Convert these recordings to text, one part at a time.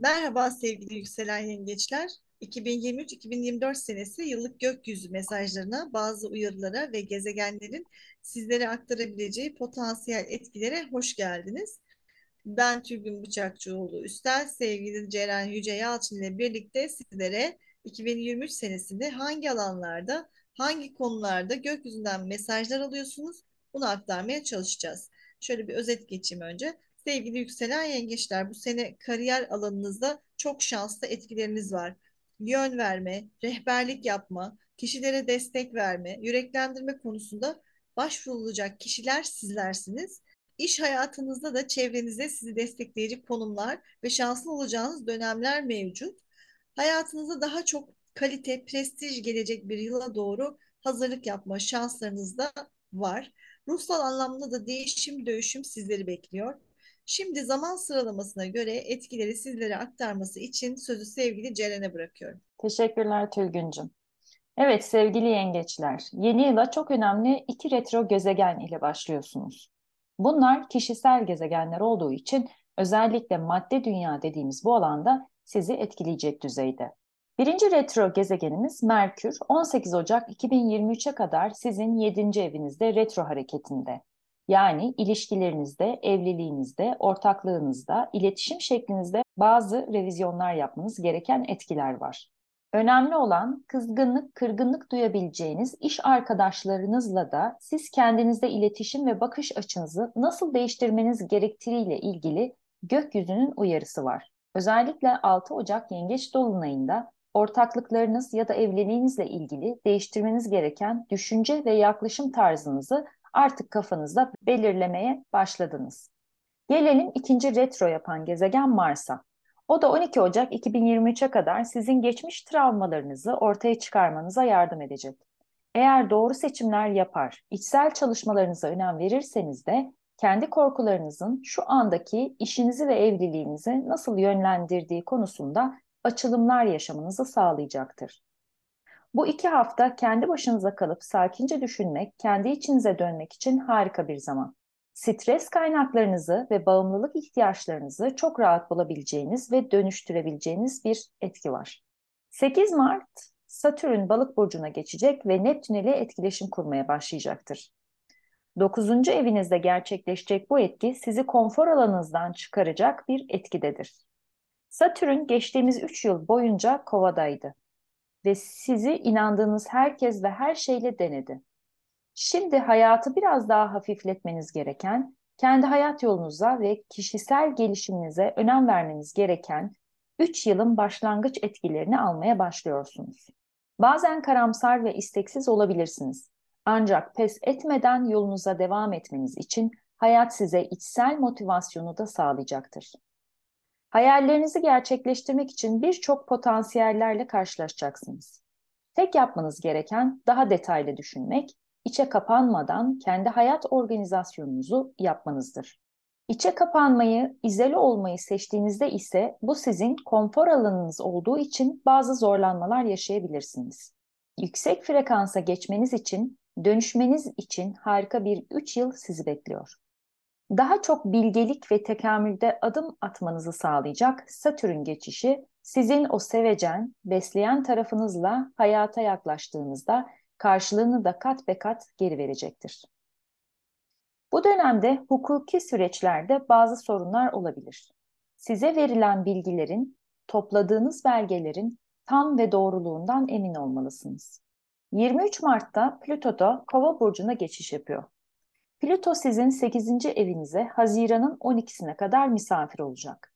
Merhaba sevgili yükselen yengeçler. 2023-2024 senesi yıllık gökyüzü mesajlarına, bazı uyarılara ve gezegenlerin sizlere aktarabileceği potansiyel etkilere hoş geldiniz. Ben Tülgün Bıçakçıoğlu Üstel, sevgili Ceren Yüce Yalçın ile birlikte sizlere 2023 senesinde hangi alanlarda, hangi konularda gökyüzünden mesajlar alıyorsunuz bunu aktarmaya çalışacağız. Şöyle bir özet geçeyim önce. Sevgili yükselen yengeçler, bu sene kariyer alanınızda çok şanslı etkileriniz var. Yön verme, rehberlik yapma, kişilere destek verme, yüreklendirme konusunda başvurulacak kişiler sizlersiniz. İş hayatınızda da çevrenizde sizi destekleyici konumlar ve şanslı olacağınız dönemler mevcut. Hayatınızda daha çok kalite, prestij gelecek bir yıla doğru hazırlık yapma şanslarınız da var. Ruhsal anlamda da değişim, dönüşüm sizleri bekliyor. Şimdi zaman sıralamasına göre etkileri sizlere aktarması için sözü sevgili Ceren'e bırakıyorum. Teşekkürler Tülgüncüm. Evet sevgili yengeçler, yeni yıla çok önemli iki retro gezegen ile başlıyorsunuz. Bunlar kişisel gezegenler olduğu için özellikle madde dünya dediğimiz bu alanda sizi etkileyecek düzeyde. Birinci retro gezegenimiz Merkür 18 Ocak 2023'e kadar sizin 7. evinizde retro hareketinde. Yani ilişkilerinizde, evliliğinizde, ortaklığınızda, iletişim şeklinizde bazı revizyonlar yapmanız gereken etkiler var. Önemli olan kızgınlık, kırgınlık duyabileceğiniz iş arkadaşlarınızla da siz kendinizde iletişim ve bakış açınızı nasıl değiştirmeniz gerektiğiyle ilgili gökyüzünün uyarısı var. Özellikle 6 Ocak Yengeç Dolunay'ında ortaklıklarınız ya da evliliğinizle ilgili değiştirmeniz gereken düşünce ve yaklaşım tarzınızı artık kafanızda belirlemeye başladınız. Gelelim ikinci retro yapan gezegen Mars'a. O da 12 Ocak 2023'e kadar sizin geçmiş travmalarınızı ortaya çıkarmanıza yardım edecek. Eğer doğru seçimler yapar, içsel çalışmalarınıza önem verirseniz de kendi korkularınızın şu andaki işinizi ve evliliğinizi nasıl yönlendirdiği konusunda açılımlar yaşamanızı sağlayacaktır. Bu iki hafta kendi başınıza kalıp sakince düşünmek, kendi içinize dönmek için harika bir zaman. Stres kaynaklarınızı ve bağımlılık ihtiyaçlarınızı çok rahat bulabileceğiniz ve dönüştürebileceğiniz bir etki var. 8 Mart Satürn balık burcuna geçecek ve Neptün ile etkileşim kurmaya başlayacaktır. 9. evinizde gerçekleşecek bu etki sizi konfor alanınızdan çıkaracak bir etkidedir. Satürn geçtiğimiz 3 yıl boyunca kovadaydı ve sizi inandığınız herkes ve her şeyle denedi. Şimdi hayatı biraz daha hafifletmeniz gereken, kendi hayat yolunuza ve kişisel gelişiminize önem vermeniz gereken 3 yılın başlangıç etkilerini almaya başlıyorsunuz. Bazen karamsar ve isteksiz olabilirsiniz. Ancak pes etmeden yolunuza devam etmeniz için hayat size içsel motivasyonu da sağlayacaktır. Hayallerinizi gerçekleştirmek için birçok potansiyellerle karşılaşacaksınız. Tek yapmanız gereken daha detaylı düşünmek, içe kapanmadan kendi hayat organizasyonunuzu yapmanızdır. İçe kapanmayı, izole olmayı seçtiğinizde ise bu sizin konfor alanınız olduğu için bazı zorlanmalar yaşayabilirsiniz. Yüksek frekansa geçmeniz için, dönüşmeniz için harika bir 3 yıl sizi bekliyor daha çok bilgelik ve tekamülde adım atmanızı sağlayacak Satürn geçişi sizin o sevecen, besleyen tarafınızla hayata yaklaştığınızda karşılığını da kat be kat geri verecektir. Bu dönemde hukuki süreçlerde bazı sorunlar olabilir. Size verilen bilgilerin, topladığınız belgelerin tam ve doğruluğundan emin olmalısınız. 23 Mart'ta Plüto da Kova burcuna geçiş yapıyor. Plüto sizin 8. evinize Haziran'ın 12'sine kadar misafir olacak.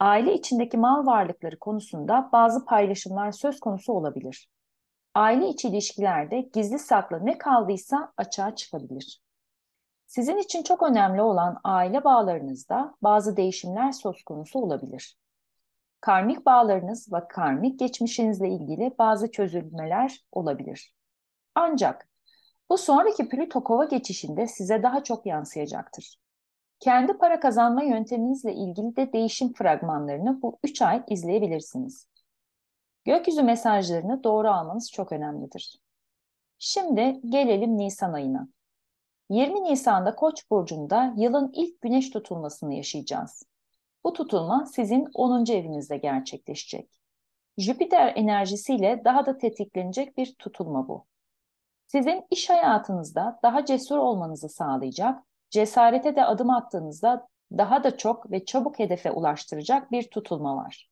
Aile içindeki mal varlıkları konusunda bazı paylaşımlar söz konusu olabilir. Aile içi ilişkilerde gizli saklı ne kaldıysa açığa çıkabilir. Sizin için çok önemli olan aile bağlarınızda bazı değişimler söz konusu olabilir. Karmik bağlarınız ve karmik geçmişinizle ilgili bazı çözülmeler olabilir. Ancak bu sonraki Plüto kova geçişinde size daha çok yansıyacaktır. Kendi para kazanma yönteminizle ilgili de değişim fragmanlarını bu 3 ay izleyebilirsiniz. Gökyüzü mesajlarını doğru almanız çok önemlidir. Şimdi gelelim Nisan ayına. 20 Nisan'da Koç burcunda yılın ilk güneş tutulmasını yaşayacağız. Bu tutulma sizin 10. evinizde gerçekleşecek. Jüpiter enerjisiyle daha da tetiklenecek bir tutulma bu. Sizin iş hayatınızda daha cesur olmanızı sağlayacak, cesarete de adım attığınızda daha da çok ve çabuk hedefe ulaştıracak bir tutulma var.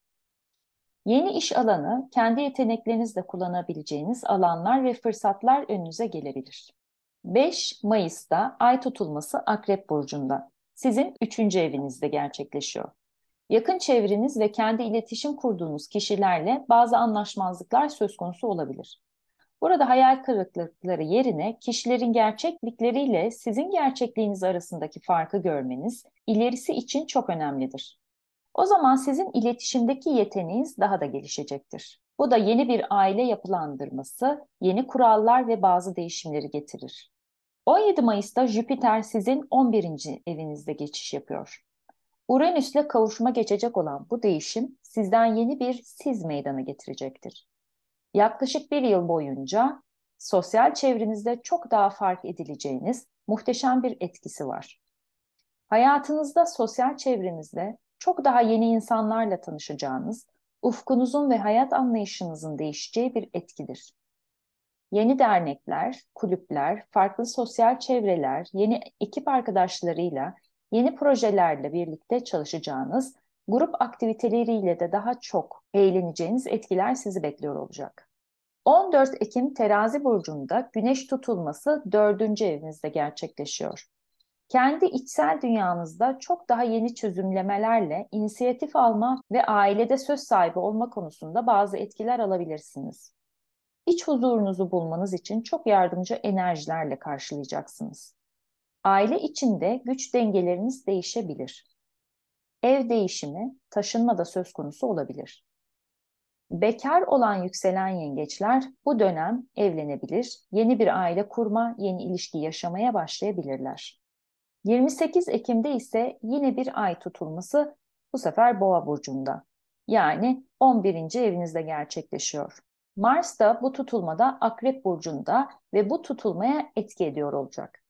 Yeni iş alanı, kendi yeteneklerinizle kullanabileceğiniz alanlar ve fırsatlar önünüze gelebilir. 5 Mayıs'ta Ay tutulması Akrep Burcu'nda, sizin 3. evinizde gerçekleşiyor. Yakın çevreniz ve kendi iletişim kurduğunuz kişilerle bazı anlaşmazlıklar söz konusu olabilir. Burada hayal kırıklıkları yerine kişilerin gerçeklikleriyle sizin gerçekliğiniz arasındaki farkı görmeniz ilerisi için çok önemlidir. O zaman sizin iletişimdeki yeteneğiniz daha da gelişecektir. Bu da yeni bir aile yapılandırması, yeni kurallar ve bazı değişimleri getirir. 17 Mayıs'ta Jüpiter sizin 11. evinizde geçiş yapıyor. Uranüs'le kavuşma geçecek olan bu değişim sizden yeni bir siz meydana getirecektir. Yaklaşık bir yıl boyunca sosyal çevrenizde çok daha fark edileceğiniz muhteşem bir etkisi var. Hayatınızda sosyal çevrenizde çok daha yeni insanlarla tanışacağınız, ufkunuzun ve hayat anlayışınızın değişeceği bir etkidir. Yeni dernekler, kulüpler, farklı sosyal çevreler, yeni ekip arkadaşlarıyla, yeni projelerle birlikte çalışacağınız, grup aktiviteleriyle de daha çok eğleneceğiniz etkiler sizi bekliyor olacak. 14 Ekim terazi burcunda güneş tutulması 4. evinizde gerçekleşiyor. Kendi içsel dünyanızda çok daha yeni çözümlemelerle inisiyatif alma ve ailede söz sahibi olma konusunda bazı etkiler alabilirsiniz. İç huzurunuzu bulmanız için çok yardımcı enerjilerle karşılayacaksınız. Aile içinde güç dengeleriniz değişebilir. Ev değişimi, taşınma da söz konusu olabilir. Bekar olan yükselen yengeçler bu dönem evlenebilir, yeni bir aile kurma, yeni ilişki yaşamaya başlayabilirler. 28 Ekim'de ise yine bir ay tutulması bu sefer Boğa burcunda. Yani 11. evinizde gerçekleşiyor. Mars da bu tutulmada Akrep burcunda ve bu tutulmaya etki ediyor olacak.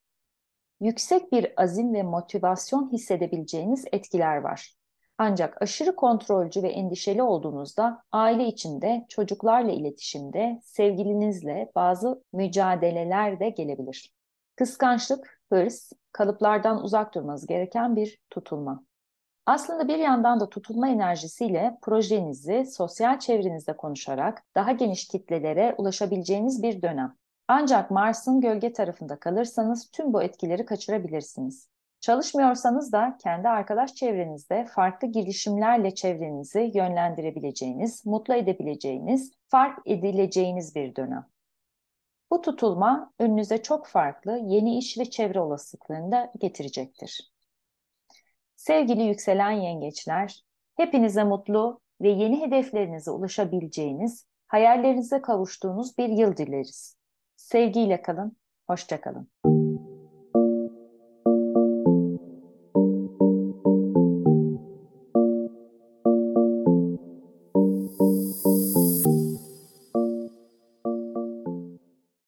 Yüksek bir azim ve motivasyon hissedebileceğiniz etkiler var. Ancak aşırı kontrolcü ve endişeli olduğunuzda aile içinde, çocuklarla iletişimde, sevgilinizle bazı mücadeleler de gelebilir. Kıskançlık, hırs, kalıplardan uzak durmanız gereken bir tutulma. Aslında bir yandan da tutulma enerjisiyle projenizi sosyal çevrenizde konuşarak daha geniş kitlelere ulaşabileceğiniz bir dönem. Ancak Mars'ın gölge tarafında kalırsanız tüm bu etkileri kaçırabilirsiniz. Çalışmıyorsanız da kendi arkadaş çevrenizde farklı girişimlerle çevrenizi yönlendirebileceğiniz, mutlu edebileceğiniz, fark edileceğiniz bir dönem. Bu tutulma önünüze çok farklı yeni iş ve çevre olasılıklarını da getirecektir. Sevgili yükselen yengeçler, hepinize mutlu ve yeni hedeflerinize ulaşabileceğiniz, hayallerinize kavuştuğunuz bir yıl dileriz. Sevgiyle kalın, hoşça kalın.